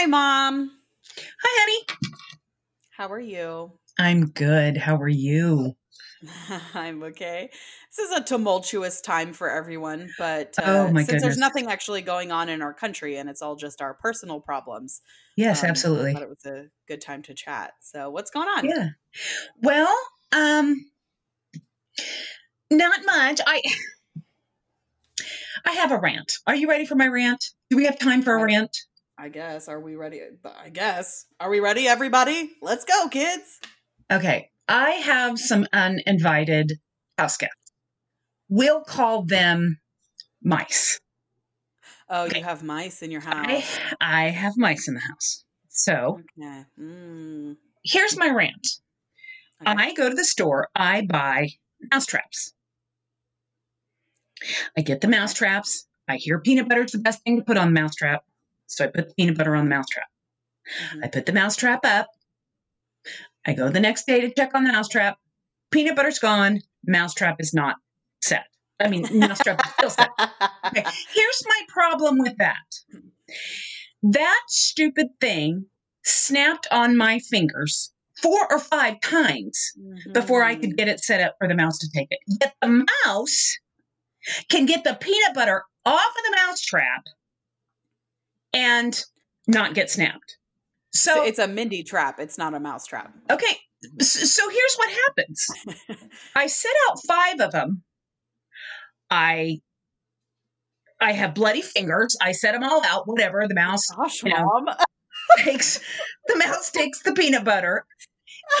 Hi, Mom. Hi, honey. How are you? I'm good. How are you? I'm okay. This is a tumultuous time for everyone, but uh, Oh my since there's nothing actually going on in our country and it's all just our personal problems, Yes, um, I absolutely. thought it was a good time to chat. So, what's going on? Yeah. Well, um, not much. I I have a rant. Are you ready for my rant? Do we have time for a rant? I guess. Are we ready? I guess. Are we ready, everybody? Let's go, kids. Okay. I have some uninvited house guests. We'll call them mice. Oh, you have mice in your house. I have mice in the house. So Okay. Mm, here's my rant. okay. I go to the store, I buy mouse traps. I get the mouse traps. I hear peanut butter is the best thing to put on the mouse trap. So I put the peanut butter on the mouse trap. hmm I put the mouse trap up. I go the next day to check on the mouse trap. Peanut butter's gone. Mouse trap is not set. I mean, mouse trap is still set. Okay. Here's my problem with that. That stupid thing snapped on my fingers four or five times before I could get it set up for the mouse to take it. Yet the mouse can get the peanut butter off of the mouse trap and not get snapped. So So, it's a Mindy trap. It's not a mouse trap. okay, so here's what happens I set out five of them. I I have bloody fingers. I set them all out, whatever. The mouse Gosh, you know, mom. takes the mouse takes the peanut butter.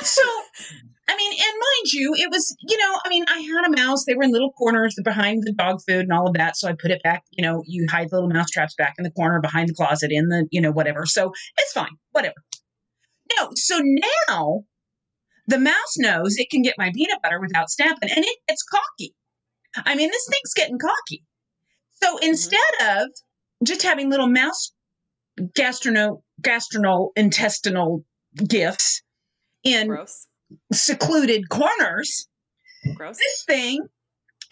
So I mean, and mind you, it was, you know, I mean, I had a mouse. They were in little corners behind the dog food and all of that. So I put it back, you know, you hide the little mouse traps back in the corner behind the closet in the, you know, whatever. So it's fine, whatever. No, so now the mouse knows it can get my peanut butter without snapping and it gets cocky. I mean, this thing's getting cocky. So hmm instead of just having little mouse gastrono, gastrono intestinal gifts in Gross. Secluded corners, Gross. this thing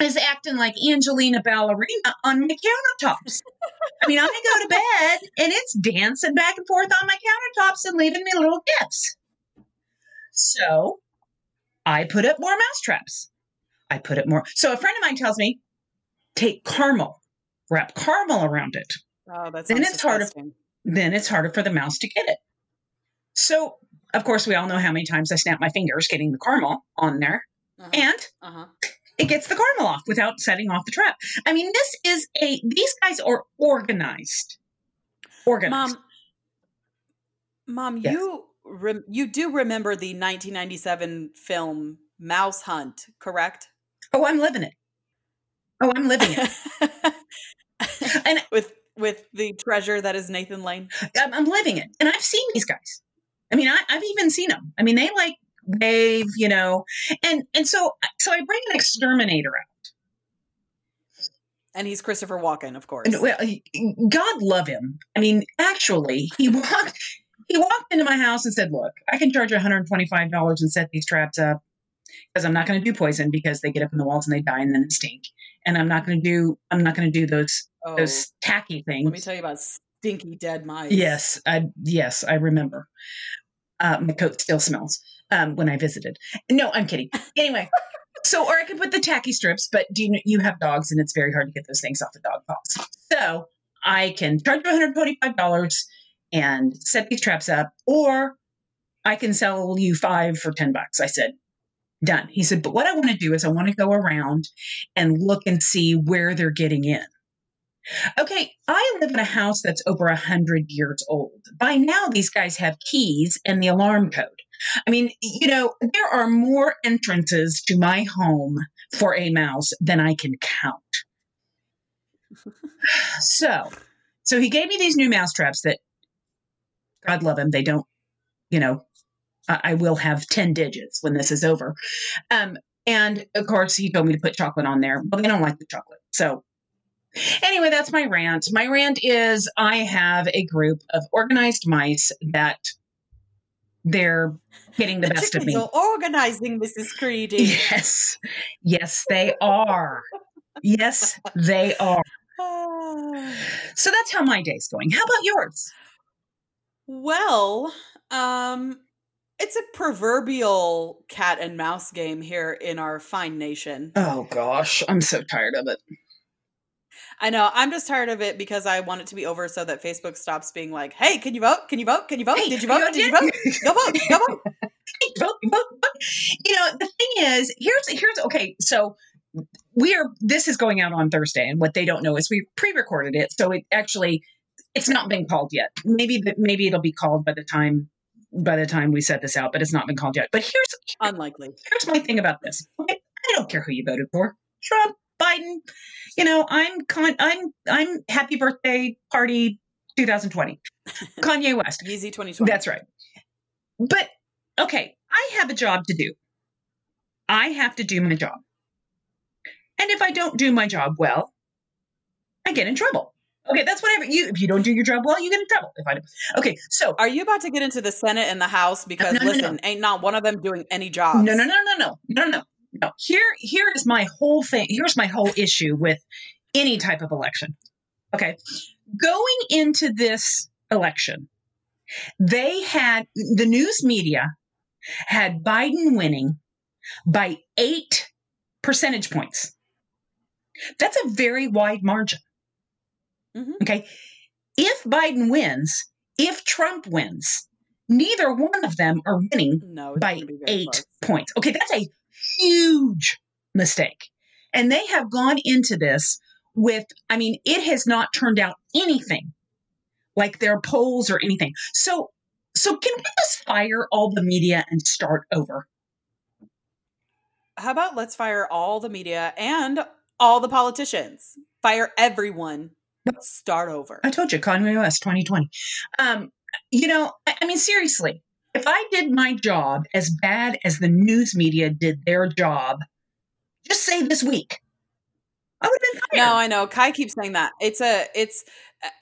is acting like Angelina Ballerina on my countertops. I mean, I go to bed and it's dancing back and forth on my countertops and leaving me little gifts. So I put up more mouse traps. I put it more. So a friend of mine tells me, take caramel, wrap caramel around it. Oh, that's Then it's harder. Then it's harder for the mouse to get it. So of course, we all know how many times I snap my fingers getting the caramel on there, Uh huh. and Uh huh. it gets the caramel off without setting off the trap. I mean, this is a these guys are organized. Organized. Mom, mom, Yes. you rem- you do remember the 1997 film Mouse Hunt, correct? Oh, I'm living it. Oh, I'm living it. And with with the treasure that is Nathan Lane. I'm, I'm living it. And I've seen these guys. I mean, I, I've even seen them. I mean, they like wave, you know, and and so so I bring an exterminator out. And he's Christopher Walken, of course. And well, God love him. I mean, actually, he walked he walked into my house and said, "Look, I can charge you 125 dollars and set these traps up because I'm not going to do poison because they get up in the walls and they die and then they stink, and I'm not going to do I'm not going to do those Oh, those tacky things." let me tell you about stinky dead mice. Yes, I yes I remember. Uh, my coat still smells um, when I visited. No, I'm kidding. Anyway, so or I could put the tacky strips, but do you you have dogs and it's very hard to get those things off the dog paws. So I can charge you 125 dollars and set these traps up, or I can sell you five for 10 bucks. I said, done. He said, but what I want to do is I want to go around and look and see where they're getting in. Okay, I live in a house that's over a hundred years old. By now, these guys have keys and the alarm code. I mean, you know, there are more entrances to my home for a mouse than I can count. So, so he gave me these new mouse traps that, God love him, they don't, you know, I, I will have ten digits when this is over. Um, and of course, he told me to put chocolate on there. Well, they don't like the chocolate, so Anyway, that's my rant. My rant is I have a group of organized mice that they're getting the, The best of me. are organizing, Mrs. Creedy. Yes. Yes, they are. Yes, they are. So that's how my day's going. How about yours? Well, um, it's a proverbial cat and mouse game here in our fine nation. Oh gosh, I'm so tired of it. I know. I'm just tired of it because I want it to be over so that Facebook stops being like, "Hey, can you vote? Can you vote? Can you vote? Hey, Did you you vote? Did you vote? Go vote. Go vote." vote, vote, vote. You know, the thing is, here's here's okay. So we are. This is going out on Thursday, and what they don't know is we pre-recorded it, so it actually it's not been called yet. Maybe maybe it'll be called by the time by the time we set this out, but it's not been called yet. But here's Unlikely. here's my thing about this. Okay, I don't care who you voted for, Trump, Biden. You know, I'm con- I'm I'm happy birthday party 2020, Kanye West. Yeezy 2020. That's right. But okay, I have a job to do. I have to do my job. And if I don't do my job well, I get in trouble. Okay, that's whatever you if you don't do your job well, you get in trouble. If I do. Okay, so Are you about to get into the Senate and the House? Because no, no, no. listen, ain't not one of them doing any jobs. no no no no no no no no. Here here is my whole thing. Here's my whole issue with any type of election. Okay. Going into this election, they had the news media had Biden winning by eight percentage points. That's a very wide margin. Mhm. Okay. If Biden wins, if Trump wins, neither one of them are winning No, by gonna be very eight close. points. Okay, that's a huge mistake. And they have gone into this with, I mean, it has not turned out anything like their polls or anything. So, so can we just fire all the media and start over? How about let's fire all the media and all the politicians? Fire everyone. Start over. I told you, Kanye West 2020. Um, you know, I, I mean, seriously, if I did my job as bad as the news media did their job, just say this week, I would have been fired. No, I know. Kai keeps saying that. It's a it's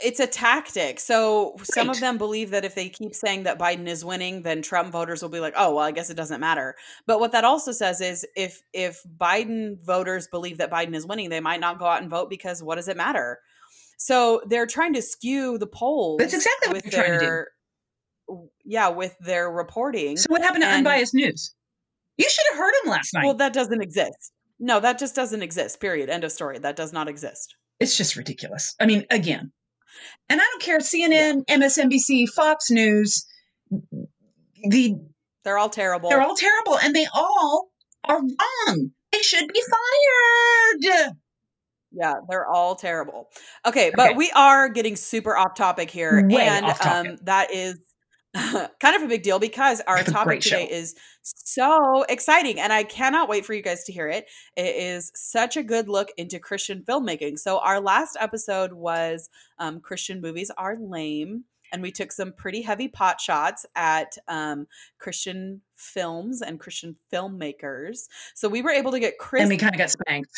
it's a tactic. So some of them believe that if they keep saying that Biden is winning, then Trump voters will be like, "Oh, well, I guess it doesn't matter." But what that also says is if if Biden voters believe that Biden is winning, they might not go out and vote because what does it matter? So they're trying to skew the polls. That's exactly what they're trying to do. Yeah, with their reporting. So what happened to And- unbiased news? You should have heard him last night. Well, that doesn't exist. No, that just doesn't exist. Period. End of story. That does not exist. it's just ridiculous. I mean, again, and I don't care. CNN, MSNBC, Fox News, the They're all terrible. they're all terrible, and they all are wrong. They should be fired. Yeah, they're all terrible. Okay, but we are getting super off topic here, Way and topic. um, that is kind of a big deal because our topic today is so exciting, and I cannot wait for you guys to hear it. It is such a good look into Christian filmmaking. So our last episode was um, Christian movies are lame. And we took some pretty heavy pot shots at um, Christian films and Christian filmmakers. So we were able to get Chris And we kind of got spanked.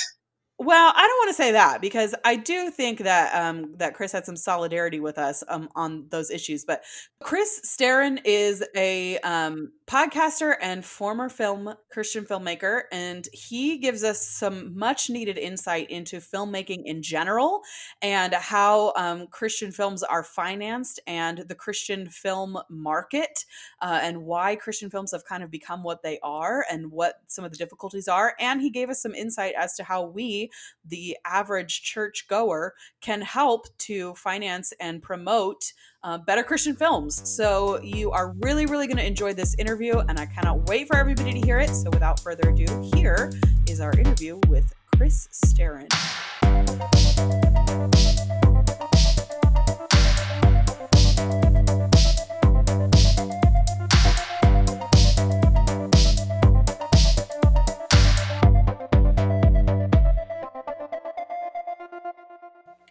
Well, I don't want to say that because I do think that um, that Chris had some solidarity with us um, on those issues. But Chris Staron is a um, podcaster and former film Christian filmmaker, and he gives us some much needed insight into filmmaking in general and how um, Christian films are financed and the Christian film market uh, and why Christian films have kind of become what they are and what some of the difficulties are. And he gave us some insight as to how we, the average church goer, can help to finance and promote uh, better Christian films. So you are really, really going to enjoy this interview, and I cannot wait for everybody to hear it. So without further ado, here is our interview with Chris Staron.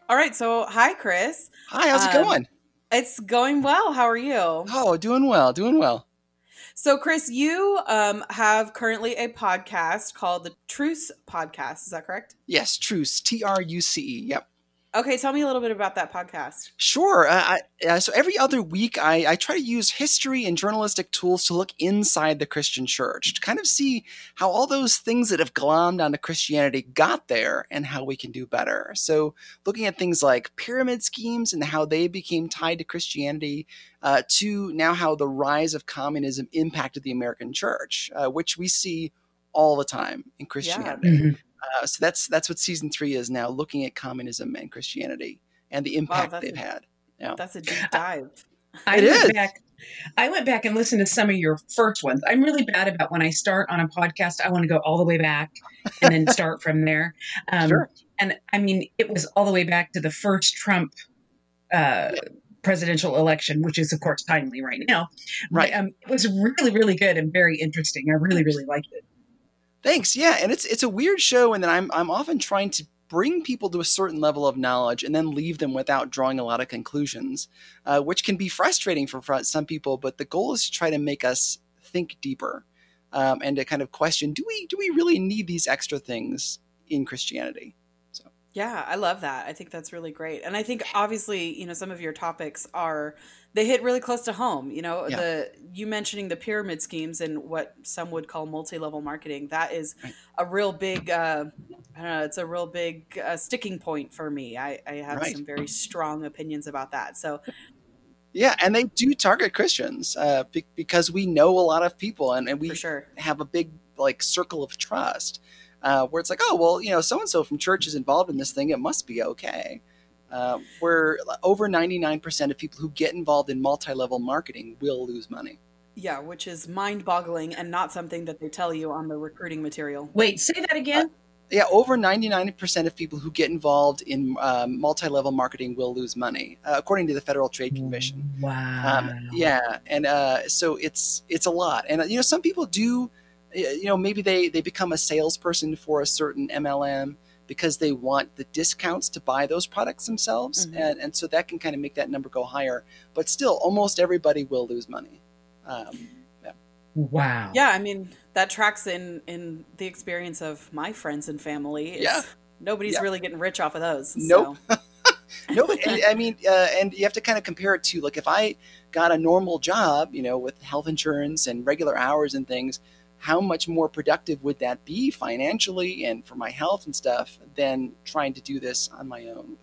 All right, so hi, Chris. Hi, how's it Um, going? It's going well. How are you? Oh, doing well, doing well. So, Chris, you um, have currently a podcast called the Truce Podcast. Is that correct? Yes, Truce, T R U C E. Yep. Okay, tell me a little bit about that podcast. Sure. Uh, I, uh, so every other week, I, I, try to use history and journalistic tools to look inside the Christian church to kind of see how all those things that have glommed onto Christianity got there and how we can do better. So, looking at things like pyramid schemes and how they became tied to Christianity, uh, to now how the rise of communism impacted the American church, uh, which we see all the time in Christianity. Yeah. Uh, so that's that's what season three is now, looking at communism and Christianity and the impact wow, they've a, had. Yeah. That's a deep dive. I it went back. I went back and listened to some of your first ones. I'm really bad about when I start on a podcast. I want to go all the way back and then start from there. Um, sure. And I mean, it was all the way back to the first Trump uh, presidential election, which is of course timely right now. Right. But, um, it was really, really good and very interesting. I really, really liked it. Thanks. Yeah, and it's it's a weird show, and then I'm I'm often trying to bring people to a certain level of knowledge and then leave them without drawing a lot of conclusions, uh, which can be frustrating for some people. But the goal is to try to make us think deeper um, and to kind of question: Do we do we really need these extra things in Christianity? Yeah, I love that. I think that's really great, and I think obviously you know some of your topics are they hit really close to home. You know, yeah. the you mentioning the pyramid schemes and what some would call multi-level marketing. That is right. a real big. Uh, I don't know. It's a real big uh, sticking point for me. I, I have right. some very strong opinions about that. So. Yeah, and they do target Christians uh, be- because we know a lot of people, and, and we sure. have a big like circle of trust. Uh, where it's like, oh well, you know, so and so from church is involved in this thing; it must be okay uh, where over 99% of people who get involved in multi-level marketing will lose money. Yeah, which is mind-boggling and not something that they tell you on the recruiting material. Wait, say that again. Uh, yeah, over 99% of people who get involved in um, multi-level marketing will lose money, uh, according to the Federal Trade Commission. Wow. Um, yeah, and uh, so it's it's a lot, and uh, you know some people do, you know maybe they they become a salesperson for a certain MLM, because they want the discounts to buy those products themselves. Mm-hmm. And, and so that can kind of make that number go higher. But still, almost everybody will lose money. Um, yeah. Wow. Yeah, I mean, that tracks in, in the experience of my friends and family. It's, yeah. Nobody's yeah. really getting rich off of those. Nope. So. no, I mean, uh, and you have to kind of compare it to like if I got a normal job, you know, with health insurance and regular hours and things, how much more productive would that be financially and for my health and stuff than trying to do this on my own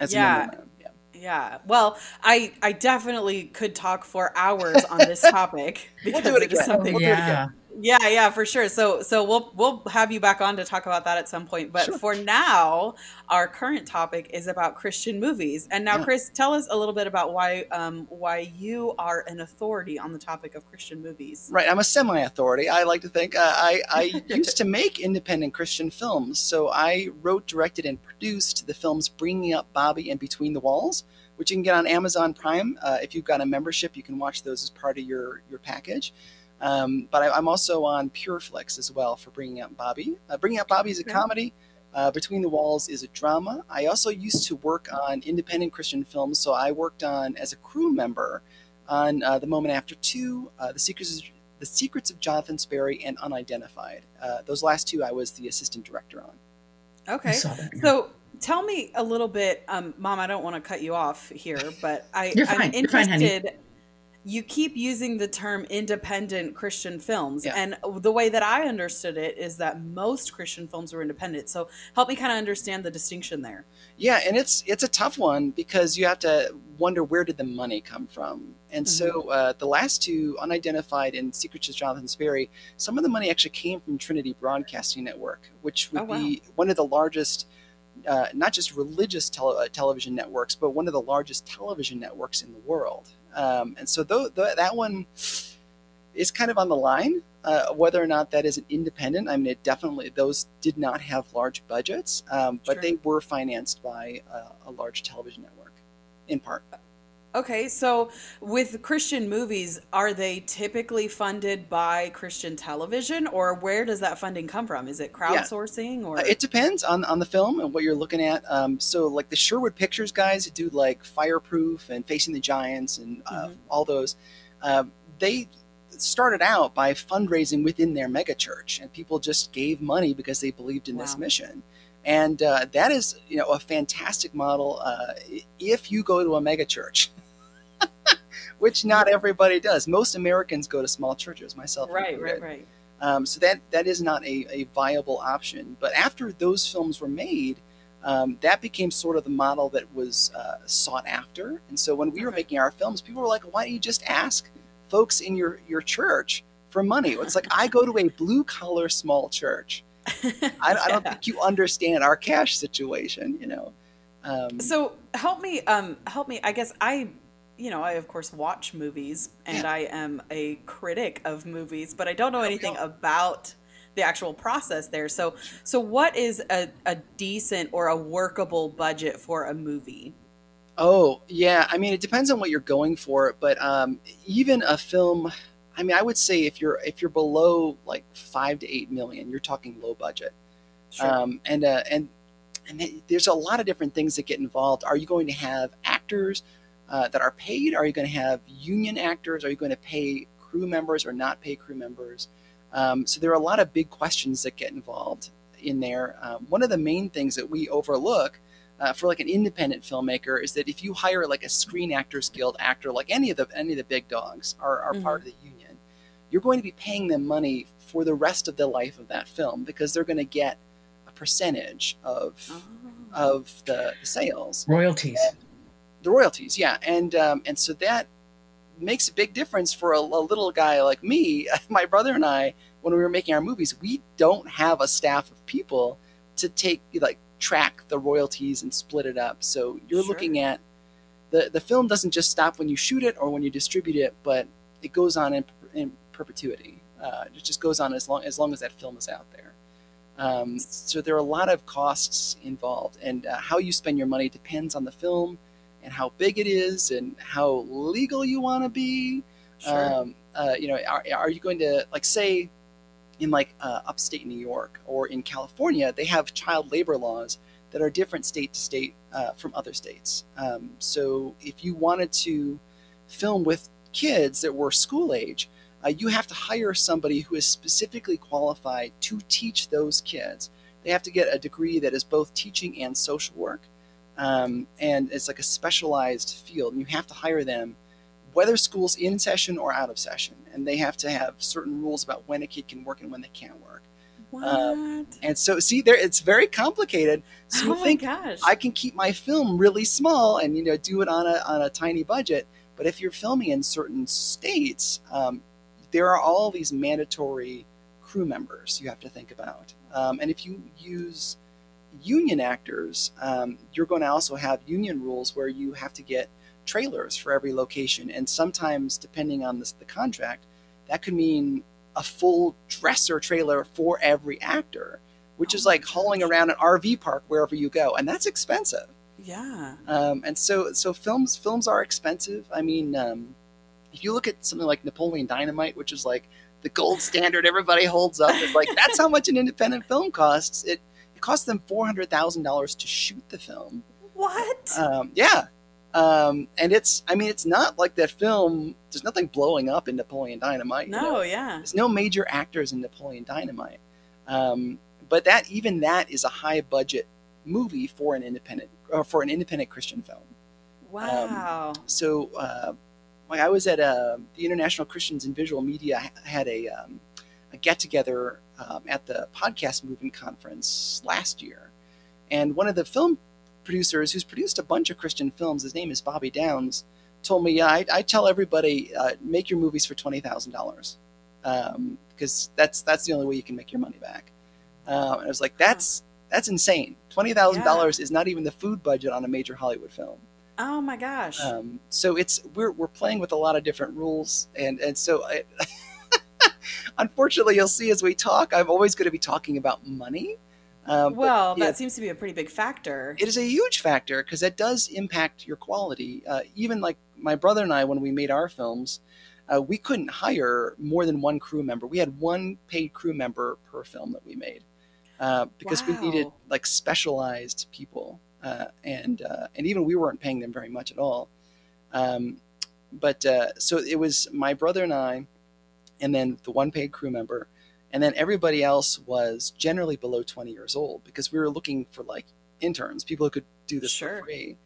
as yeah. a yeah. Yeah. Well, I I definitely could talk for hours on this topic because we'll it, it is something. We'll yeah. Yeah, yeah, for sure. So so we'll we'll have you back on to talk about that at some point. But sure. for now, our current topic is about Christian movies. And now, yeah. Chris, tell us a little bit about why um, why you are an authority on the topic of Christian movies. Right, I'm a semi-authority. I like to think uh, I I used to make independent Christian films. So I wrote, directed, and produced the films "Bringing Up Bobby" and "Between the Walls." Which you can get on Amazon Prime. Uh, if you've got a membership, you can watch those as part of your your package. Um, but I, am also on PureFlix as well for Bringing Up Bobby. Uh, Bringing Up Bobby is a comedy. Uh, Between the Walls is a drama. I also used to work on independent Christian films, so I worked on as a crew member on uh, The Moment After Two, uh, The Secrets, of, The Secrets of Jonathan Sperry, and Unidentified. Uh, those last two, I was the assistant director on. Okay, so tell me a little bit, um, Mom. I don't want to cut you off here, but I, am interested. You keep using the term independent Christian films. Yeah. And the way that I understood it is that most Christian films were independent. So help me kind of understand the distinction there. Yeah, and it's it's a tough one because you have to wonder where did the money come from. And mm-hmm. so uh, the last two, Unidentified and Secrets of Jonathan Sperry, some of the money actually came from Trinity Broadcasting Network, which would oh, wow. be one of the largest uh, not just religious tele- uh, television networks, but one of the largest television networks in the world. Um, and so th- th- that one is kind of on the line. Uh, whether or not that is an independent, I mean, it definitely those did not have large budgets, um, but sure. they were financed by a, a large television network, in part. Okay, so with Christian movies, are they typically funded by Christian television, or where does that funding come from? Is it crowdsourcing, yeah. or it depends on on the film and what you're looking at. Um, so, like the Sherwood Pictures guys do like Fireproof and Facing the Giants and uh, mm-hmm. all those, uh, they started out by fundraising within their megachurch, and people just gave money because they believed in wow. this mission. and uh, that is you know a fantastic model uh, if you go to a mega church. Which not everybody does. Most Americans go to small churches, myself Right, included. right, right. Um, so that that is not a, a viable option. But after those films were made, um, that became sort of the model that was uh, sought after. And so when we were making our films, people were like, "Why don't you just ask folks in your your church for money?" It's like I go to a blue collar small church. I, I don't Yeah. think you understand our cash situation. You know. Um, So help me, um, help me. I guess I, you know, I of course watch movies, and Yeah. I am a critic of movies, but I don't know anything about the actual process there. So, so what is a, a decent or a workable budget for a movie? Oh, yeah. I mean, it depends on what you're going for, but um, even a film. I mean, I would say if you're if you're below like five to eight million, you're talking low budget. Sure. Um, and uh, and and there's a lot of different things that get involved. Are you going to have actors uh, that are paid? Are you going to have union actors? Are you going to pay crew members or not pay crew members? Um, so there are a lot of big questions that get involved in there. Um, one of the main things that we overlook uh, for like an independent filmmaker is that if you hire like a Screen Actors Guild actor, like any of the any of the big dogs are, are part of the union, you're going to be paying them money for the rest of the life of that film because they're going to get a percentage of Oh. of the, the sales, Royalties. The royalties. Yeah, and um, and so that makes a big difference for a, a little guy like me. My brother and I, when we were making our movies, we don't have a staff of people to take like track the royalties and split it up. So you're Sure. looking at the the film doesn't just stop when you shoot it or when you distribute it, but it goes on in, in perpetuity. Uh, it just goes on as long as long as that film is out there. Um, so there are a lot of costs involved, and uh, how you spend your money depends on the film and how big it is and how legal you want to be. Sure. Um, uh, you know, are, are you going to like say in like uh, upstate New York or in California, they have child labor laws that are different state to state uh, from other states. Um, so if you wanted to film with kids that were school age, uh, you have to hire somebody who is specifically qualified to teach those kids. They have to get a degree that is both teaching and social work, um, and it's like a specialized field. And you have to hire them, whether school's in session or out of session, and they have to have certain rules about when a kid can work and when they can't work. what? And so, see, there it's very complicated. So you oh my think gosh. I can keep my film really small and you know do it on a on a tiny budget. But if you're filming in certain states, um, there are all these mandatory crew members you have to think about. Um, and if you use union actors, um, you're going to also have union rules where you have to get trailers for every location. And sometimes, depending on this, the contract, that could mean a full dresser trailer for every actor, which Oh is like hauling around an RV park wherever you go, and that's expensive. yeah. Um, and so, so films films are expensive. I mean, um, if you look at something like Napoleon Dynamite, which is like the gold standard everybody holds up, it's like that's how much an independent film costs. It it costs them four hundred thousand dollars to shoot the film. What? Um, yeah. Um, and it's, I mean, it's not like that film. There's nothing blowing up in Napoleon Dynamite. you no, know? yeah. There's no major actors in Napoleon Dynamite. Um, but that even that is a high budget movie for an independent or for an independent Christian film. Wow. So, uh, like I was at uh, the International Christians in Visual Media ha- had a um, a get together um, at the podcast movement conference last year, and one of the film producers who's produced a bunch of Christian films, his name is Bobby Downs, told me, "Yeah, I, I tell everybody uh, make your movies for twenty thousand dollars, because that's that's the only way you can make your money back." Um, and I was like, "That's that's insane. Twenty thousand dollars is not even the food budget on a major Hollywood film." oh my gosh. Um, so it's we're we're playing with a lot of different rules, and and so I, unfortunately, you'll see as we talk, I'm always going to be talking about money. Um, but, well, that seems to be a pretty big factor. it is a huge factor because that does impact your quality. Uh, even like my brother and I, when we made our films, uh, we couldn't hire more than one crew member. We had one paid crew member per film that we made uh, because we needed like specialized people, uh, and uh, and even we weren't paying them very much at all. Um, but uh, so it was my brother and I, and then the one paid crew member, and then everybody else was generally below 20 years old because we were looking for like interns, people who could do this Sure. for free.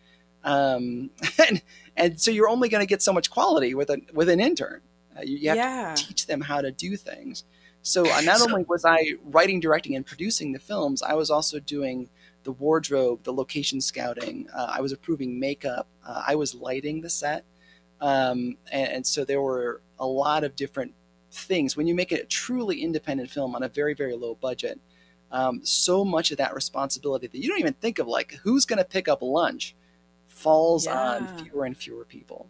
Um, and, and so you're only going to get so much quality with a with an intern. Uh, you, you have yeah. to teach them how to do things. So uh, not only was I writing, directing, and producing the films, I was also doing the wardrobe, the location scouting. Uh, I was approving makeup. Uh, I was lighting the set, um, and, and so there were a lot of different things. When you make a truly independent film on a very very low budget, um, so much of that responsibility that you don't even think of, like who's going to pick up lunch, falls on fewer and fewer people.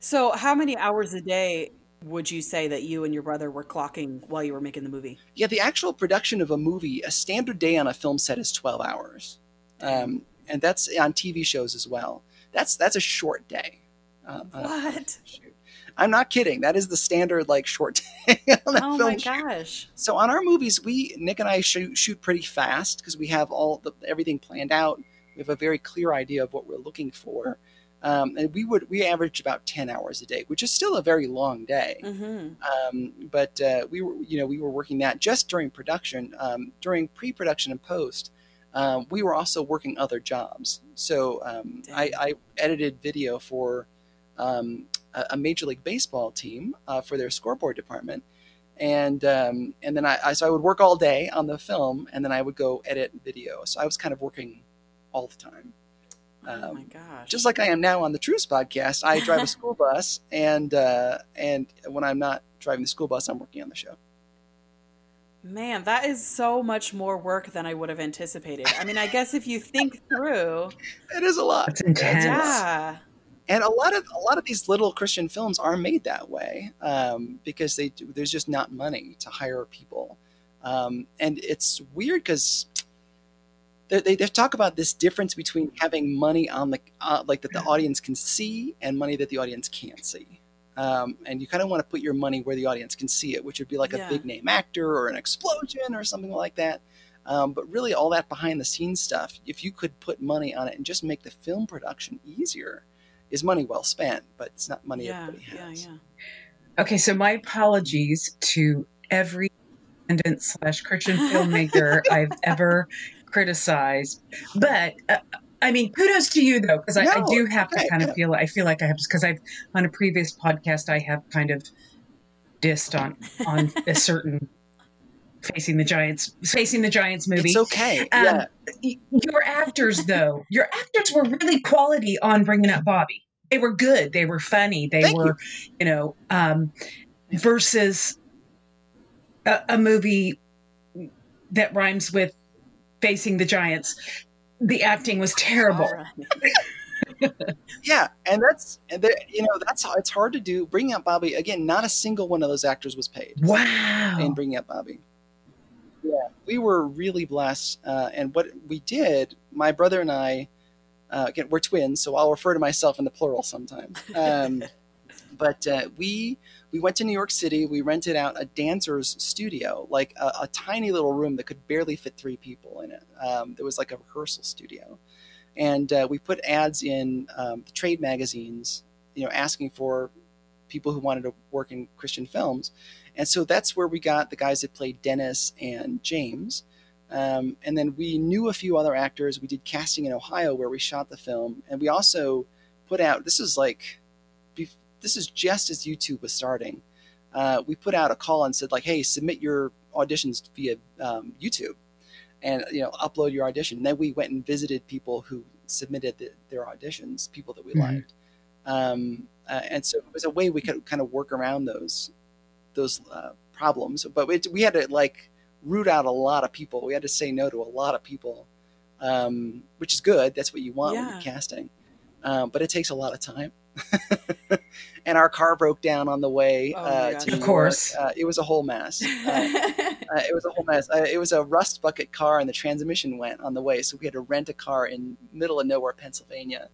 So, how many hours a day would you say that you and your brother were clocking while you were making the movie? Yeah, the actual production of a movie, a standard day on a film set is 12 hours. Um, and that's on TV shows as well. That's that's a short day. Uh, What? shoot. I'm not kidding. That is the standard like short a Oh my shoot. gosh. So on our movies, we Nick and I shoot shoot pretty fast because we have all the everything planned out. We have a very clear idea of what we're looking for, um, and we would we average about ten hours a day, which is still a very long day. hmm Um, but uh, we were, you know, we were working that just during production. Um, during pre-production and post, um, we were also working other jobs. So um, I, I edited video for um, a, a Major League Baseball team uh, for their scoreboard department, and um, and then I, I so I would work all day on the film, and then I would go edit video. So I was kind of working all the time Oh Um, my gosh. just like I am now on the Truce podcast, I drive a school bus, and uh, and when I'm not driving the school bus, I'm working on the show. Man, that is so much more work than I would have anticipated. I mean, I guess if you think through, It is a lot, That's intense. yeah. And a lot of a lot of these little Christian films are made that way um, because they do, there's just not money to hire people, um, and it's weird because. They, they, they talk about this difference between having money on the uh, like that the audience can see and money that the audience can't see, um, and you kind of want to put your money where the audience can see it, which would be like Yeah. a big name actor or an explosion or something like that. Um, but really, all that behind the scenes stuff, if you could put money on it and just make the film production easier, is money well spent. But it's not money Yeah, everybody has. yeah. Okay, so my apologies to every independent slash Christian filmmaker I've ever criticized, but uh, I mean, kudos to you though, because I, I do have to okay, kind yeah. of feel I feel like I have because I've on a previous podcast I have kind of dissed on on a certain facing the giants facing the giants movie. It's okay. Um, yeah, your actors though your actors were really quality on bringing up bobby they were good they were funny they Thank were you. know um versus a, a movie that rhymes with facing the giants the acting was terrible right. yeah, and that's and there- you know that's it's hard to do. Bringing up Bobby again. Not a single one of those actors was paid. wow in bringing up Bobby. Yeah, we were really blessed, uh, and what we did, my brother and I, uh, again, we're twins, so I'll refer to myself in the plural sometimes. Um, but uh, we we went to New York City. We rented out a dancer's studio, like a, a tiny little room that could barely fit three people in it. Um, there was like a rehearsal studio, and uh, we put ads in um, the trade magazines, you know, asking for people who wanted to work in Christian films. And so that's where we got the guys that played Dennis and James. Um, and then we knew a few other actors. We did casting in Ohio where we shot the film. And we also put out, this is like, this is just as YouTube was starting. Uh, we put out a call and said like, hey, submit your auditions via um, YouTube and, you know, upload your audition. And then we went and visited people who submitted the, their auditions, people that we Mhm. liked. Um, uh, and so it was a way we could kind of work around those those uh, problems. But we, we had to like root out a lot of people. We had to say no to a lot of people, um, which is good. That's what you want when you're casting. Um, but it takes a lot of time. and our car broke down on the way Oh my uh, to Of New course. Uh, it was a whole mess. Uh, uh, it was a whole mess. Uh, it was a rust bucket car, and the transmission went on the way, so we had to rent a car in middle of nowhere, Pennsylvania.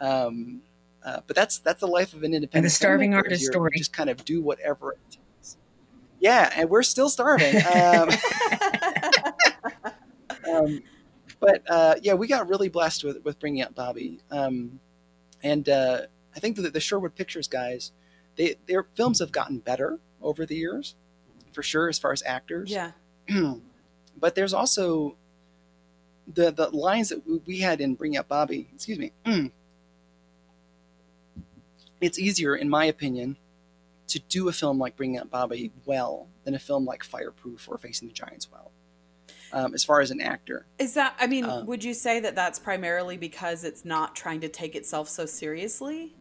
Um, uh, but that's that's the life of an independent. starving artist story. Just kind of do whatever it takes. Yeah, and we're still starving. Um, um, but uh, yeah, we got really blessed with with bringing up Bobby, um, and uh, I think that the Sherwood Pictures guys, they their films have gotten better over the years. for sure as far as actors. Yeah. but there's also the the lines that we had in Bring Up Bobby. Excuse me. It's easier, in my opinion, to do a film like Bring Up Bobby well than a film like Fireproof or Facing the Giants well. Um, as far as an actor, Is that, I mean, Um, would you say that that's primarily because it's not trying to take itself so seriously?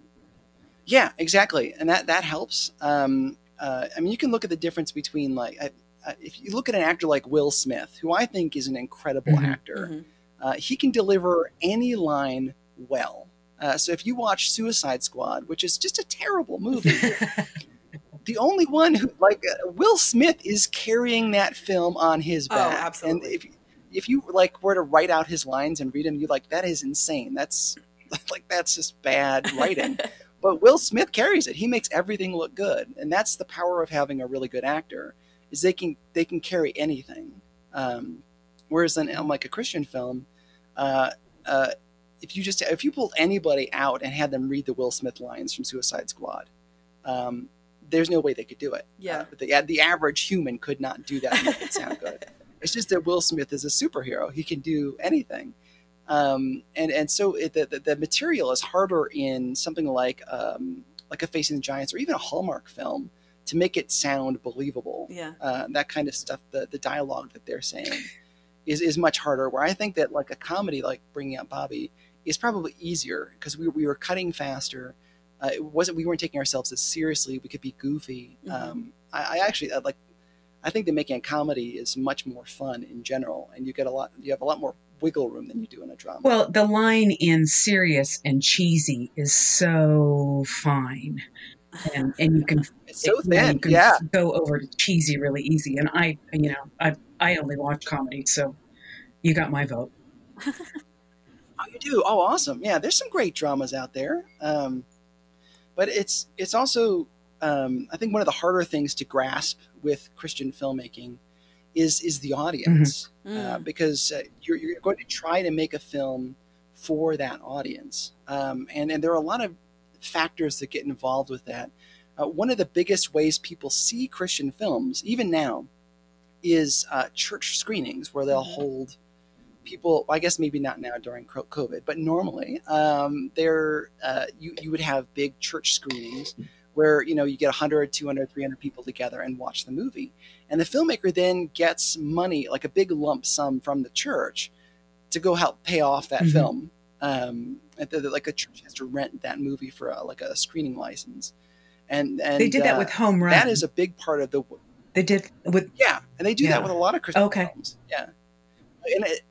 Yeah, exactly, and that that helps. Um, uh, I mean, you can look at the difference between like I, I, if you look at an actor like Will Smith, who I think is an incredible Mhm. actor. Mhm. Uh, he can deliver any line well. Uh, so if you watch Suicide Squad, which is just a terrible movie, the only one who like uh, Will Smith is carrying that film on his back. Oh, back. absolutely. And if if you like were to write out his lines and read them, you like that is insane. That's like that's just bad writing. but Will Smith carries it. He makes everything look good, and that's the power of having a really good actor. Is they can they can carry anything. Um, whereas in um, like a Christian film, uh, uh, if you just if you pulled anybody out and had them read the Will Smith lines from Suicide Squad, um, there's no way they could do it. Yeah. Uh, the the average human could not do that and make it sound good. It's just that Will Smith is a superhero; he can do anything. Um, and and so it, the, the the material is harder in something like um, like a Facing the Giants or even a Hallmark film to make it sound believable Yeah. uh, that kind of stuff, the, the dialogue that they're saying is, is much harder. Where I think that like a comedy like Bringing Up Bobby is probably easier because we, we were cutting faster. Uh, it wasn't we weren't taking ourselves as seriously. We could be goofy. Mhm. Um, I, I actually I like. I think that making a comedy is much more fun in general, and you get a lot. You have a lot more wiggle room than you do in a drama. Well, the line in serious and cheesy is so fine. And, and you can it's so thin. you can Yeah, go over to cheesy really easy. And I, you know, I I only watch comedy, so you got my vote. Oh, you do? Oh, awesome! Yeah, there's some great dramas out there. Um, but it's it's also um, I think one of the harder things to grasp with Christian filmmaking is is the audience uh, Mm. because uh, you're you're going to try to make a film for that audience, um, and and there are a lot of factors that get involved with that. Uh, one of the biggest ways people see Christian films, even now, is uh, church screenings where they'll Mhm. hold people i guess maybe not now during covid but normally um, there uh, you, you would have big church screenings where you know you get 100 200 300 people together and watch the movie and the filmmaker then gets money like a big lump sum from the church to go help pay off that Mhm. film um, like a church has to rent that movie for a, like a screening license and, and they did that uh, with Home Run. that is a big part of the they did with yeah, and they do Yeah. that with a lot of Christian Okay. films. Yeah, and it,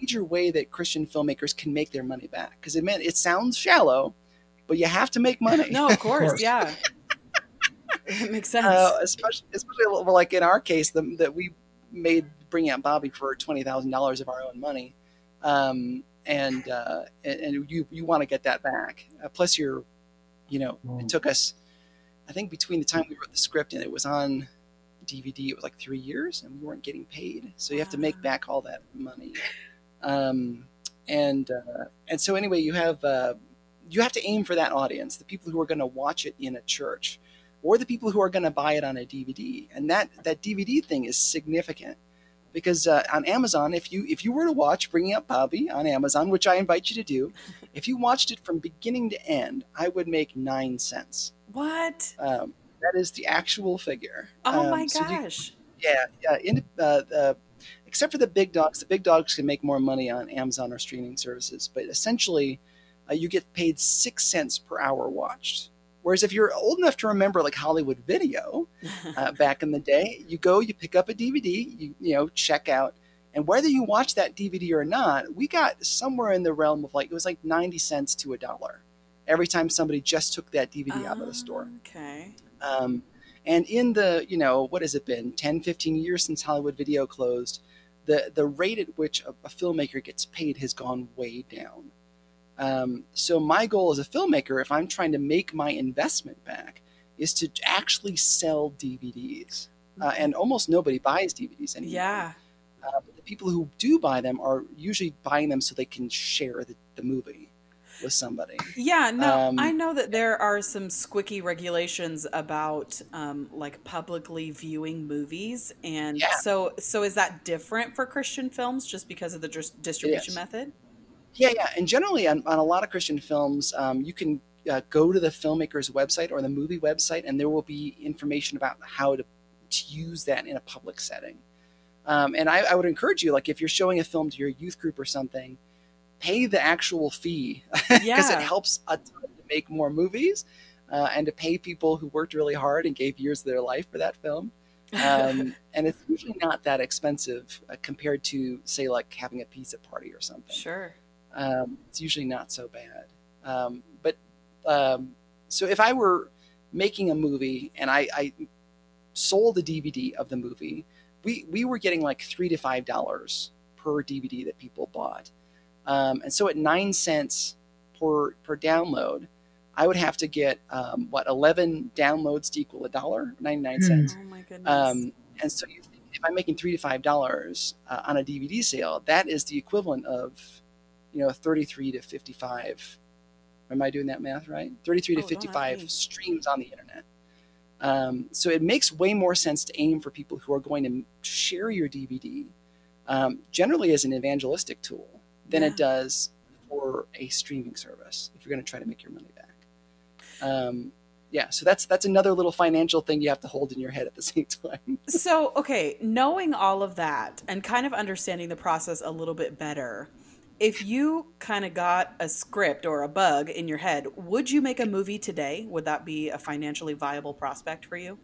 major way that Christian filmmakers can make their money back because it meant it sounds shallow, but you have to make money. No, of course. course. Yeah. it makes sense. uh, especially especially well, like in our case, the, that we made bringing out Bobby for twenty thousand dollars of our own money, um, and, uh, and and you you want to get that back. Uh, plus, you're, you know, it took us, I think between the time we wrote the script and it was on DVD, it was like three years, and we weren't getting paid. So you have to make back all that money. Um, and uh, and so anyway, you have uh, you have to aim for that audience, the people who are going to watch it in a church, or the people who are going to buy it on a DVD. And that that DVD thing is significant because uh, on Amazon, if you if you were to watch Bringing Up Bobby on Amazon, which I invite you to do, if you watched it from beginning to end, I would make nine cents. what? Um, that is the actual figure. Oh Um, my so you- gosh. yeah, yeah. In, uh, uh, except for the big dogs, the big dogs can make more money on Amazon or streaming services, but essentially, uh, you get paid six cents per hour watched. Whereas if you're old enough to remember, like Hollywood Video uh, back in the day, you go, you pick up a DVD, you you know, check out, and whether you watch that DVD or not, we got somewhere in the realm of like it was like ninety cents to a dollar every time somebody just took that DVD out of the store. Okay. Um, and in the, you know, what has it been, 10, 15 years since Hollywood Video closed, the, the rate at which a, a filmmaker gets paid has gone way down. Um, so my goal as a filmmaker, if I'm trying to make my investment back, is to actually sell DVDs. Uh, and almost nobody buys DVDs anymore. yeah. Uh, but the people who do buy them are usually buying them so they can share the, the movie. With somebody. Yeah, no, Um, I know that there are some squicky regulations about um, like publicly viewing movies, and Yeah. so so is that different for Christian films just because of the dis- distribution method? Yeah, yeah. And generally, on, on a lot of Christian films, um, you can uh, go to the filmmaker's website or the movie website, and there will be information about how to, to use that in a public setting. Um, and I, I would encourage you, like, if you're showing a film to your youth group or something, pay the actual fee because Yeah. it helps a ton to make more movies uh, and to pay people who worked really hard and gave years of their life for that film. Um, and it's usually not that expensive uh, compared to, say, like having a pizza party or something sure. um, it's usually not so bad. Um, but um, so if I were making a movie and I, I sold a DVD of the movie, we we were getting like three to five dollars per DVD that people bought, um, and so at nine cents per per download, I would have to get um, what eleven downloads to equal a dollar ninety nine Hmm. cents. Oh my goodness. Um, and so you think if I'm making three to five dollars uh, on a DVD sale, that is the equivalent of, you know, 33 to 55. Am I doing that math right? 33 Oh, to don't 55 me. streams on the internet. Um, so it makes way more sense to aim for people who are going to share your DVD, um, generally as an evangelistic tool, than Yeah. it does for a streaming service if you're going to try to make your money back. Um, yeah, so that's that's another little financial thing you have to hold in your head at the same time. So, okay, knowing all of that and kind of understanding the process a little bit better, if you kind of got a script or a bug in your head, would you make a movie today? Would that be a financially viable prospect for you?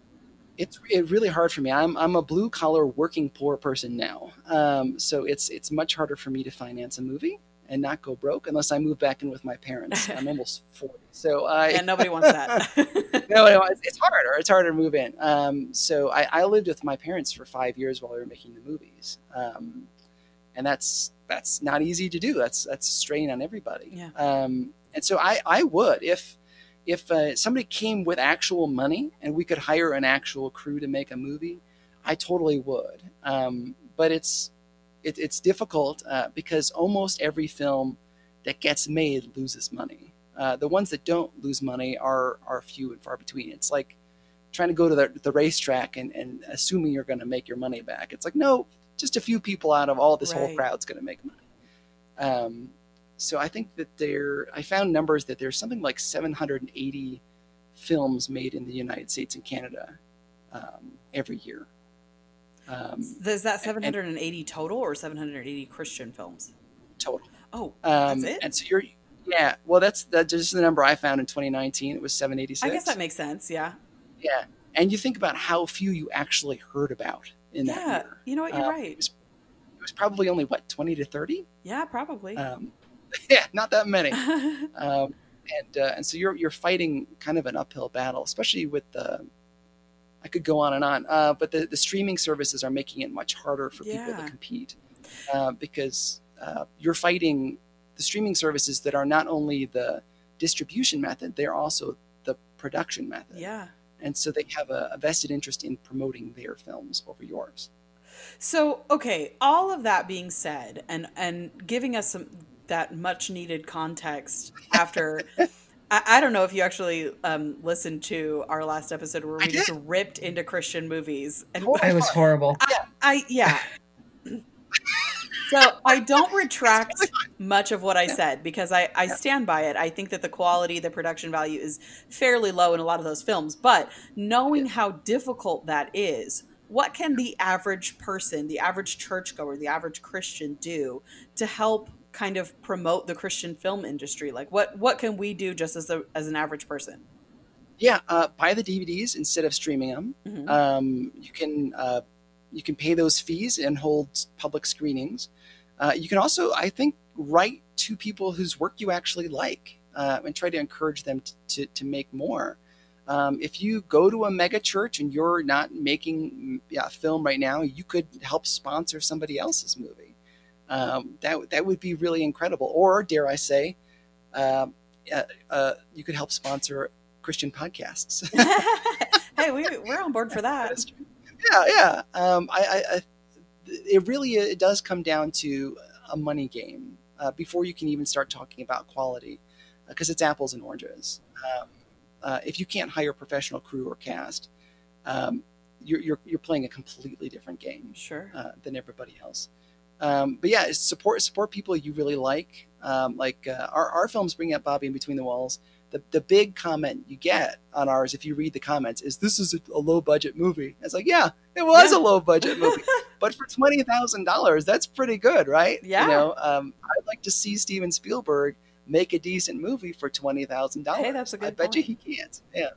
It's it really hard for me. I'm I'm a blue collar working poor person now, um, so it's it's much harder for me to finance a movie and not go broke unless I move back in with my parents. I'm almost forty, so I Yeah, nobody wants that. no, no, it's, it's harder. It's harder to move in. Um, so I, I lived with my parents for five years while we were making the movies, um, and that's that's not easy to do. That's that's a strain on everybody. Yeah. Um, and so I I would if if uh, somebody came with actual money and we could hire an actual crew to make a movie, I totally would. Um, but it's it, it's difficult uh, because almost every film that gets made loses money. Uh, the ones that don't lose money are are few and far between. It's like trying to go to the, the racetrack and, and assuming you're going to make your money back. It's like no, just a few people out of all this whole Right. crowd's going to make money. Um, so I think that there, I found numbers that there's something like 780 films made in the United States and Canada um, every year. Um, Is that 780 total or 780 Christian films? total. Oh, Um, That's it? And so you're, yeah, well, that's that's just the number I found in 2019. It was 786. I guess that makes sense. Yeah. yeah. And you think about how few you actually heard about in that Yeah. year. You know what? You're Um, It right. was, it was probably only what 20 to 30. Yeah, probably. Um, yeah, not that many. um, and uh, and so you're you're fighting kind of an uphill battle, especially with the. I could go on and on, uh, but the, the streaming services are making it much harder for people to compete uh, because uh, you're fighting the streaming services that are not only the distribution method, they're also the production method, yeah. and so they have a, a vested interest in promoting their films over yours. So, okay, all of that being said, and and giving us some that much needed context after. I, I don't know if you actually um, listened to our last episode where we just ripped into Christian movies, and. It was horrible. I yeah. So I don't retract much of what I said because I, I stand by it. I think that the quality, the production value is fairly low in a lot of those films. But knowing how difficult that is, what can the average person, the average churchgoer, the average Christian do to help kind of promote the Christian film industry? Like what what can we do just as a, as an average person? Yeah, uh, buy the DVDs instead of streaming them. Mhm. Um, you can uh, you can pay those fees and hold public screenings. Uh, you can also, I think, write to people whose work you actually like uh, and try to encourage them to, to, to make more. Um, if you go to a mega church and you're not making mm, yeah, film right now, you could help sponsor somebody else's movie. Um, that that would be really incredible. Or dare I say, um, uh, uh, you could help sponsor Christian podcasts. hey, we, we're on board for that. That is true. Yeah, yeah. Um, I, I, I, it really it does come down to a money game uh, before you can even start talking about quality. because it's apples and oranges. Um, uh, if you can't hire a professional crew or cast, um, you're, you're you're playing a completely different game Sure. uh, than everybody else. Um, but yeah, support support people you really like. Um, like uh, our our films bring up Bobby in between the walls. The the big comment you get on ours, if you read the comments, is this is a, a low budget movie. It's like yeah, it was Yeah. a low budget movie, but for twenty thousand dollars, that's pretty good, right? Yeah. You know, um, I'd like to see Steven Spielberg make a decent movie for twenty thousand dollars. Hey, that's a good I bet you he can't. Yeah.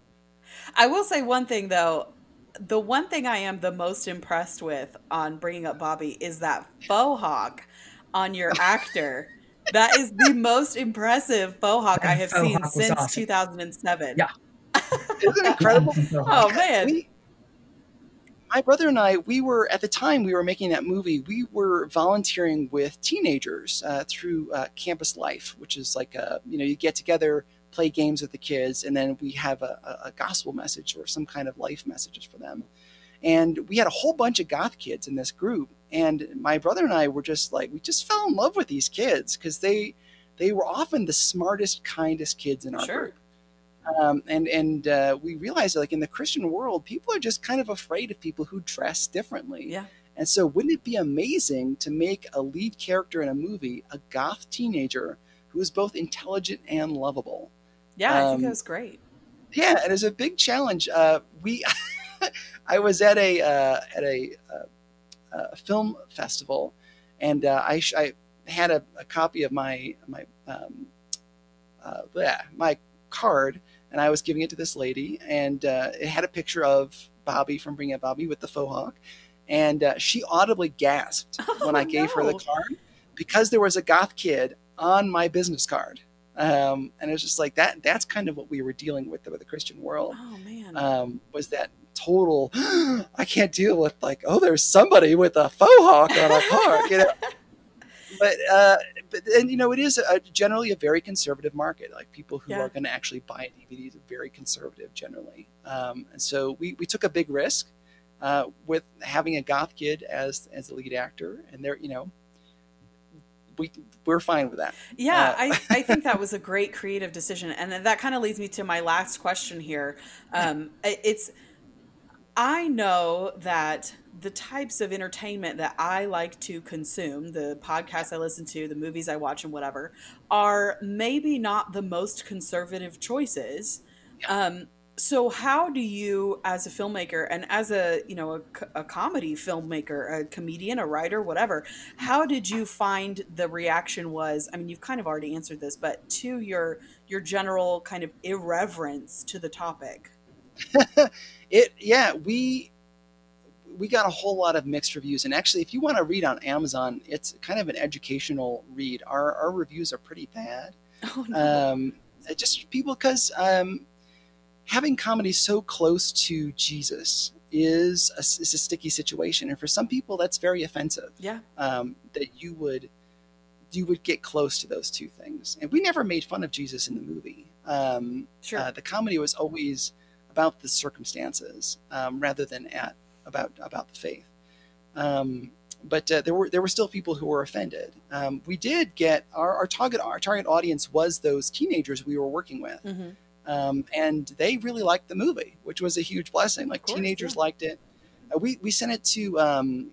I will say one thing though. The one thing I am the most impressed with on bringing up Bobby is that faux hawk on your actor. that is the most impressive faux hawk I have seen since awesome. 2007. Yeah. Isn't it incredible? Oh man. we, my brother and I, we were at the time we were making that movie. We were volunteering with teenagers uh, through uh, Campus Life, which is like a you know you get together, play games with the kids, and then we have a, a- gospel message or some kind of life messages for them. And we had a whole bunch of goth kids in this group, and my brother and I were just like we just fell in love with these kids because they they were often the smartest, kindest kids in our Sure. group um, and and uh, we realized like in the Christian world, people are just kind of afraid of people who dress differently. Yeah. And so, wouldn't it be amazing to make a lead character in a movie a goth teenager who is both intelligent and lovable? Yeah, I think Um, that was great. Yeah, and it's a big challenge. Uh, we, I was at a uh, at a, uh, uh film festival, and uh, I, sh- I had a, a copy of my my um, uh, yeah, my card, and I was giving it to this lady, and uh, it had a picture of Bobby from Bring It Bobby with the faux hawk, and uh, she audibly gasped when I Oh, gave her the card because there was a goth kid on my business card. Um, and it was just like that. That's kind of what we were dealing with with the Christian world Oh man. um, was that total I can't deal with like oh there's somebody with a faux hawk on a park, you know but uh, but and you know it is a, generally a very conservative market like people who Yeah. are going to actually buy DVDs are very conservative generally um, and so we, we took a big risk uh, with having a goth kid as as the lead actor and there you know we we're fine with that Yeah, Uh, I, I think that was a great creative decision. And that kind of leads me to my last question here. Um, it's, I know that the types of entertainment that I like to consume, the podcasts I listen to, the movies I watch, and whatever, are maybe not the most conservative choices. Um, so how do you as a filmmaker and as a you know a, a comedy filmmaker a comedian a writer whatever how did you find the reaction was i mean you've kind of already answered this but to your your general kind of irreverence to the topic? It yeah we we got a whole lot of mixed reviews. And actually if you want to read on amazon it's kind of an educational read. Our, our reviews are pretty bad. Oh no. Um, just people because um, having comedy so close to jesus is a, is a sticky situation. And for some people that's very offensive. Yeah. Um, that you would you would get close to those two things. And we never made fun of jesus in the movie. Um, sure. uh, the comedy was always about the circumstances um, rather than at about about the faith. Um, but uh, there were there were still people who were offended. Um, we did get our, our target our target audience was those teenagers we were working with, hmm um, and they really liked the movie, which was a huge blessing. Like course, teenagers yeah. liked it. Uh, we we sent it to um,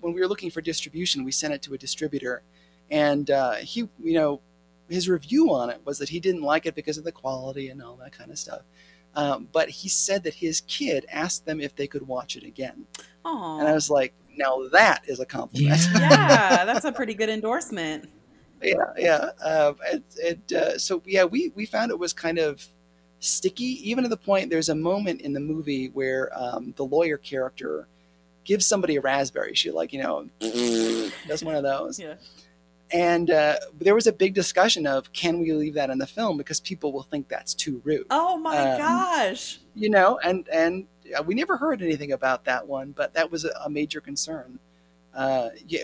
when we were looking for distribution. We sent it to a distributor, and uh, he you know his review on it was that he didn't like it because of the quality and all that kind of stuff. Um, but he said that his kid asked them if they could watch it again, oh and I was like, "Now that is a compliment." Yeah. yeah that's a pretty good endorsement yeah, yeah. Um, it, it, uh, so yeah, we we found it was kind of sticky, even to the point. There's a moment in the movie where um, the lawyer character gives somebody a raspberry. She like you know does one of those, yeah and uh, there was a big discussion of can we leave that in the film because people will think that's too rude, oh my Um, gosh you know. And and uh, we never heard anything about that one, but that was a, a major concern. Uh, yeah,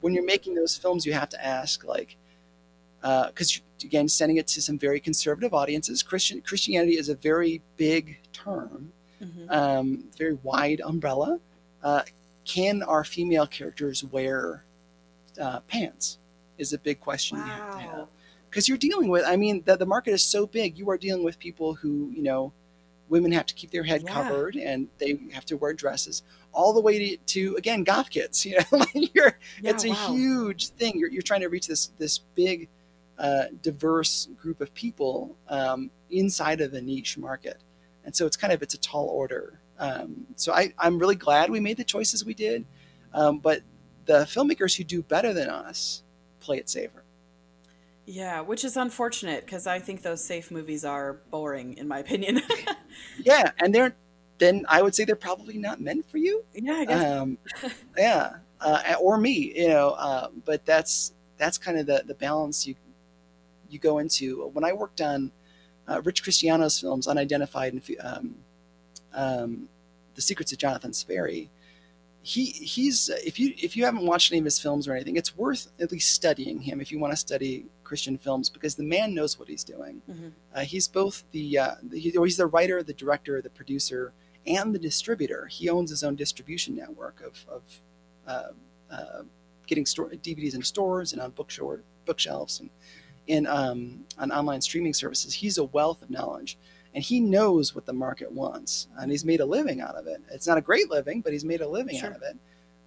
when you're making those films, you have to ask like, because again, sending it to some very conservative audiences. Christian Christianity is a very big term, hmm um, very wide umbrella. Uh, can our female characters wear uh, pants? Is a big question you have to have because you're dealing with. I mean, the the market is so big. You are dealing with people who you know, women have to keep their head Yeah. covered and they have to wear dresses, all the way to, to again goth kids. You know, like you're Yeah, it's a wow. huge thing. You're, you're trying to reach this this big, uh, diverse group of people um, inside of a niche market, and so it's kind of it's a tall order. Um, so I, I'm really glad we made the choices we did, um, but the filmmakers who do better than us play it safer. Yeah, which is unfortunate because I think those safe movies are boring, in my opinion. Yeah, and they're then I would say they're probably not meant for you. yeah, I guess. um, yeah, uh, or me, you know. Uh, but that's that's kind of the the balance you you go into. When I worked on uh, Rich Cristiano's films, Unidentified, and um, um, The Secrets of Jonathan Sperry, he he's if you if you haven't watched any of his films or anything, it's worth at least studying him if you want to study Christian films because the man knows what he's doing. Mhm. Uh, he's both the, uh, the he- he's the writer, the director, the producer, and the distributor. He owns his own distribution network of, of uh, uh, getting store, DVDs in stores and on bookshore, bookshelves and in um, on online streaming services. He's a wealth of knowledge, and he knows what the market wants, and he's made a living out of it. It's not a great living, but he's made a living Sure. out of it.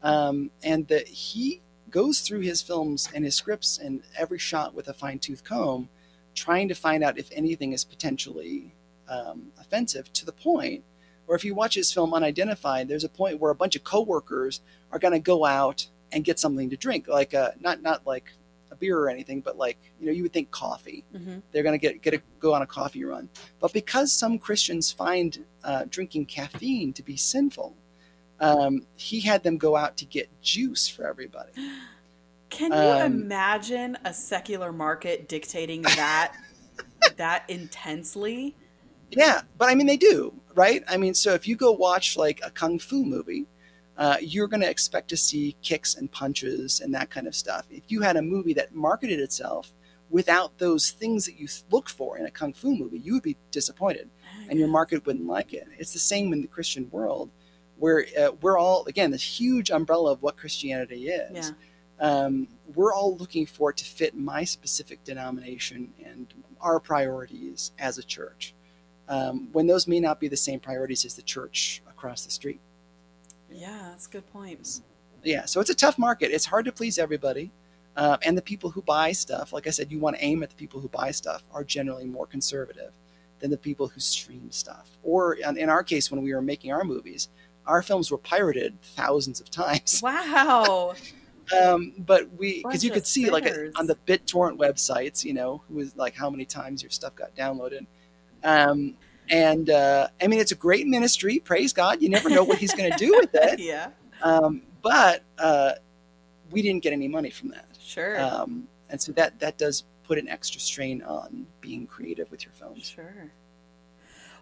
Um, and that he goes through his films and his scripts and every shot with a fine tooth comb, trying to find out if anything is potentially um, offensive. To the point Or if you watch his film Unidentified, there's a point where a bunch of coworkers are going to go out and get something to drink, like a, not not like beer or anything, but like you know you would think coffee. Mhm. They're going to get get a, go on a coffee run, but because some Christians find uh, drinking caffeine to be sinful, um, he had them go out to get juice for everybody. Can you um, imagine a secular market dictating that that intensely? Yeah, but I mean they do, right? I mean, so if you go watch like a kung fu movie, uh, you're going to expect to see kicks and punches and that kind of stuff. If you had a movie that marketed itself without those things that you look for in a kung fu movie, you would be disappointed, and your market wouldn't like it. It's the same in the Christian world, where uh, we're all again this huge umbrella of what Christianity is. Yeah. um, we're all looking for it to fit my specific denomination and our priorities as a church. Um, when those may not be the same priorities as the church across the street. Yeah, that's good points. Yeah, so it's a tough market. It's hard to please everybody. Uh, and the people who buy stuff, like I said, you want to aim at the people who buy stuff, are generally more conservative than the people who stream stuff. Or in our case, when we were making our movies, our films were pirated thousands of times. Wow. um, but we because you could see like sinners. on the BitTorrent websites, you know, who was like how many times your stuff got downloaded. Um, and uh, I mean, it's a great ministry. Praise God. You never know what He's going to do with it. yeah, Um, but uh, we didn't get any money from that, sure. um, and so that that does put an extra strain on being creative with your films. Sure.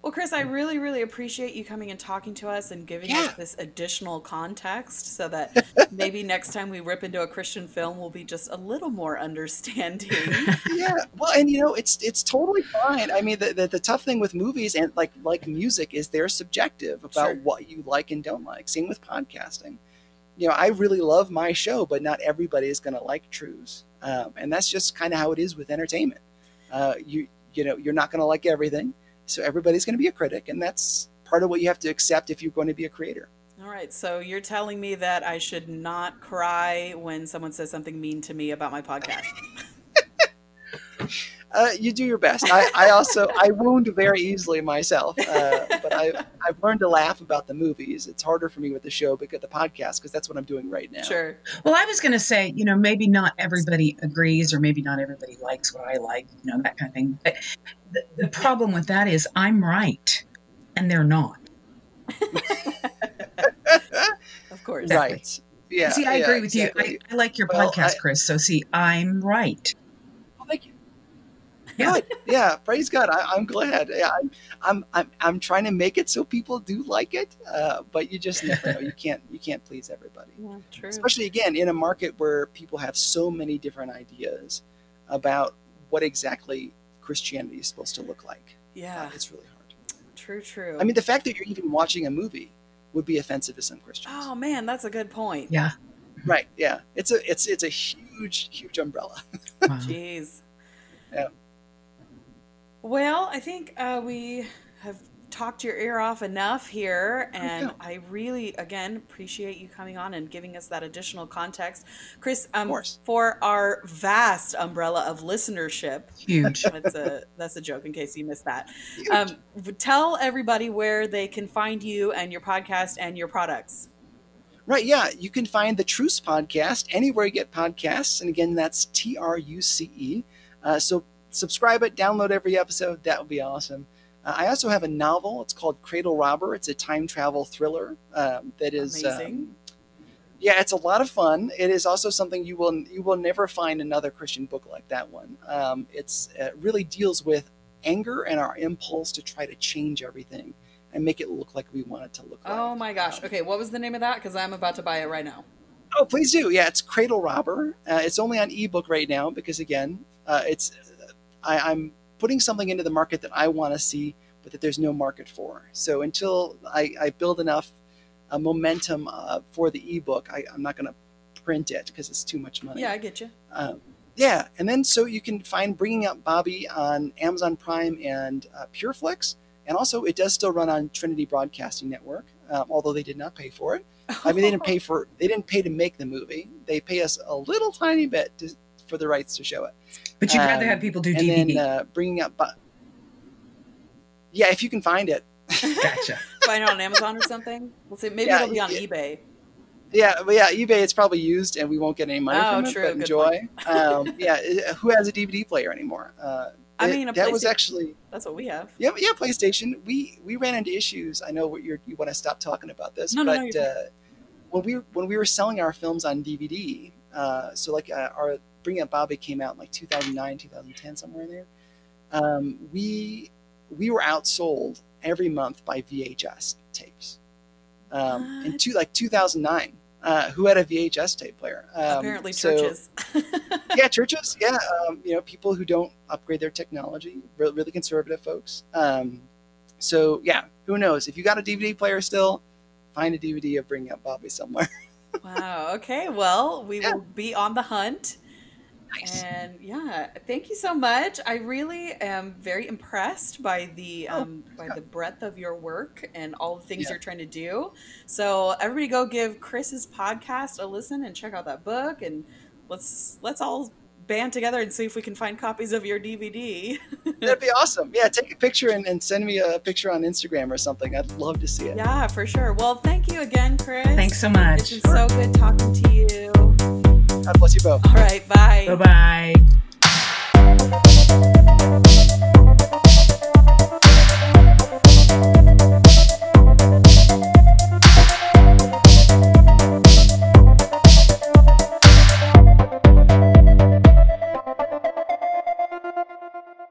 Well, Chris, I really, really appreciate you coming and talking to us and giving Yeah. us this additional context so that maybe next time we rip into a Christian film, we'll be just a little more understanding. yeah. Well and you know it's it's totally fine. I mean the, the, the tough thing with movies and like like music is they're subjective about Sure. what you like and don't like. Same with podcasting. You know i really love my show but not everybody is going to like Truce. Um, and that's just kind of how it is with entertainment. Uh, you you know you're not going to like everything so everybody's going to be a critic and that's part of what you have to accept if you're going to be a creator All right, so you're telling me that I should not cry when someone says something mean to me about my podcast. Uh, you do your best. I, I also I wound very easily myself, uh, but I I've learned to laugh about the movies. It's harder for me with the show because the podcast because that's what I'm doing right now. Sure. Well, I was going to say, you know, maybe not everybody agrees or maybe not everybody likes what I like, you know, that kind of thing. But the, the problem with that is I'm right and they're not. Of course. Right. Yeah. see, I yeah, agree with exactly. you. I, I like your Well, podcast, I- Chris. So, see, I'm right. Well. Yeah. Good. Yeah. Praise God. I, I'm glad. Yeah, I'm, I'm I'm I'm trying to make it so people do like it, uh, but you just never know. You can't you can't please everybody. Yeah, true. especially again in a market where people have so many different ideas about what exactly Christianity is supposed to look like. Yeah, It's really hard. true, true. I mean, the fact that you're even watching a movie would be offensive to some Christians. oh man, that's a good point. Yeah. Right? Yeah. It's a it's it's a huge huge umbrella. Wow. Jeez. Yeah. Well, I think uh, we have talked your ear off enough here, and Okay. I really, again, appreciate you coming on and giving us that additional context, Chris. Um, for our vast umbrella of listenership, Huge. that's a that's a joke in case you missed that. Um, tell everybody where they can find you and your podcast and your products. Right, yeah. You can find the Truce podcast anywhere you get podcasts. And again, that's T R U C E. Uh, so subscribe it, download every episode. That would be awesome. Uh, I also have a novel. It's called Cradle Robber. It's a time travel thriller um, that is. Amazing. Um, yeah, it's a lot of fun. It is also something you will you will never find another Christian book like that one. Um, it's it really deals with anger and our impulse to try to change everything and make it look like we want it to look like. Oh my gosh. Um, Okay, what was the name of that? Because I'm about to buy it right now. Oh, please do. Yeah, it's Cradle Robber. Uh, it's only on ebook right now because again, uh, it's I, I'm putting something into the market that I want to see, but that there's no market for. So until I, I build enough uh, momentum uh, for the ebook, I, I'm not going to print it because it's too much money. Yeah, I get you. Um, yeah, and then so you can find Bringing Up Bobby on Amazon Prime and uh, PureFlix, and also it does still run on Trinity Broadcasting Network, um, although they did not pay for it. I mean, they didn't pay for they didn't pay to make the movie. They pay us a little tiny bit to, for the rights to show it. But you'd rather Um, have people do and DVD. then uh, Bringing Up, Bo- yeah, if you can find it. gotcha. Find it on Amazon or something. We'll see. Maybe Yeah, it'll be on yeah. eBay. Yeah, but yeah, eBay it's probably used, and we won't get any money Oh, from true, it. But good enjoy. um, yeah, it- who has a DVD player anymore? Uh, I it- mean, a that was actually That's what we have. Yeah, yeah, PlayStation. We we ran into issues. I know what you're, you want to stop talking about this, No, no, but no, you're uh, when we when we were selling our films on DVD, uh, so like uh, our Bring Up Bobby came out in like 2009, 2010, somewhere in there. Um, we we were outsold every month by VHS tapes. Um, in two, like 2009, uh, who had a VHS tape player? Um, Apparently, so- churches. yeah, churches. Yeah, um, you know, people who don't upgrade their technology, re- really conservative folks. Um, so yeah, who knows? If you got a DVD player still, find a DVD of Bringing Up Bobby somewhere. wow. Okay. Well, we Yeah. will be on the hunt. Nice. And yeah, thank you so much. I really am very impressed by the Oh, um, by yeah. the breadth of your work and all the things Yeah. you're trying to do. So everybody, go give Chris's podcast a listen and check out that book, and let's let's all band together and see if we can find copies of your DVD. That'd be awesome. Yeah, take a picture and, and send me a picture on Instagram or something. I'd love to see it. yeah, for sure. Well, thank you again, Chris. Thanks so much. It's much. been so good talking to you. God bless you both. All right, bye. Bye bye.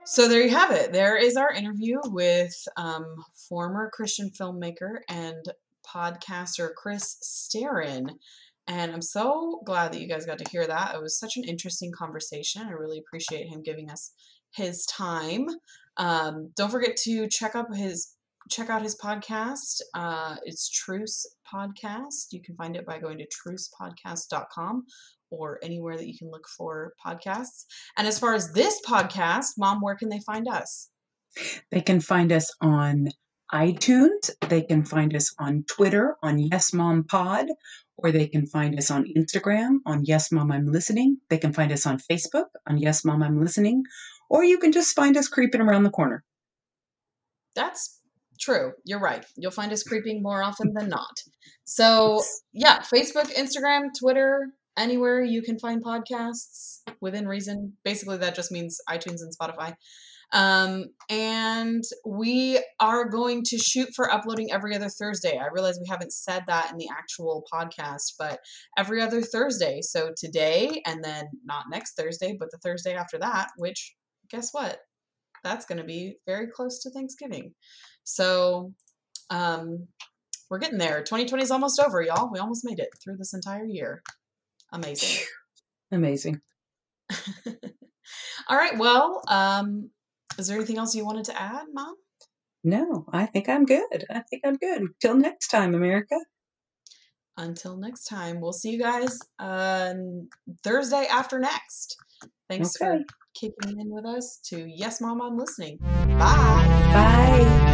So there you have it. There is our interview with um, former Christian filmmaker and podcaster Chris Staron. And I'm so glad that you guys got to hear that. It was such an interesting conversation. I really appreciate him giving us his time. Um, don't forget to check up his check out his podcast. Uh, it's Truce Podcast. You can find it by going to trucepodcast.com or anywhere that you can look for podcasts. And as far as this podcast, Mom, where can they find us? They can find us on iTunes. They can find us on Twitter on Yes Mom Pod, or they can find us on Instagram on Yes Mom I'm Listening. They can find us on Facebook on Yes Mom I'm Listening, or you can just find us creeping around the corner. That's true. You're right. You'll find us creeping more often than not. So, yeah, Facebook, Instagram, Twitter, anywhere you can find podcasts within reason. Basically, that just means iTunes and Spotify. Um, and we are going to shoot for uploading every other Thursday. I realize we haven't said that in the actual podcast, but every other Thursday. So today, and then not next Thursday, but the Thursday after that, which guess what? That's going to be very close to Thanksgiving. So, um, we're getting there. 2020 is almost over, y'all. We almost made it through this entire year. Amazing. Amazing. All right. Well, um, is there anything else you wanted to add, Mom? No, I think I'm good. I think I'm good. Till next time, America. Until next time, we'll see you guys uh, Thursday after next. Thanks Okay. for kicking in with us to Yes Mom, I'm listening. Bye. Bye.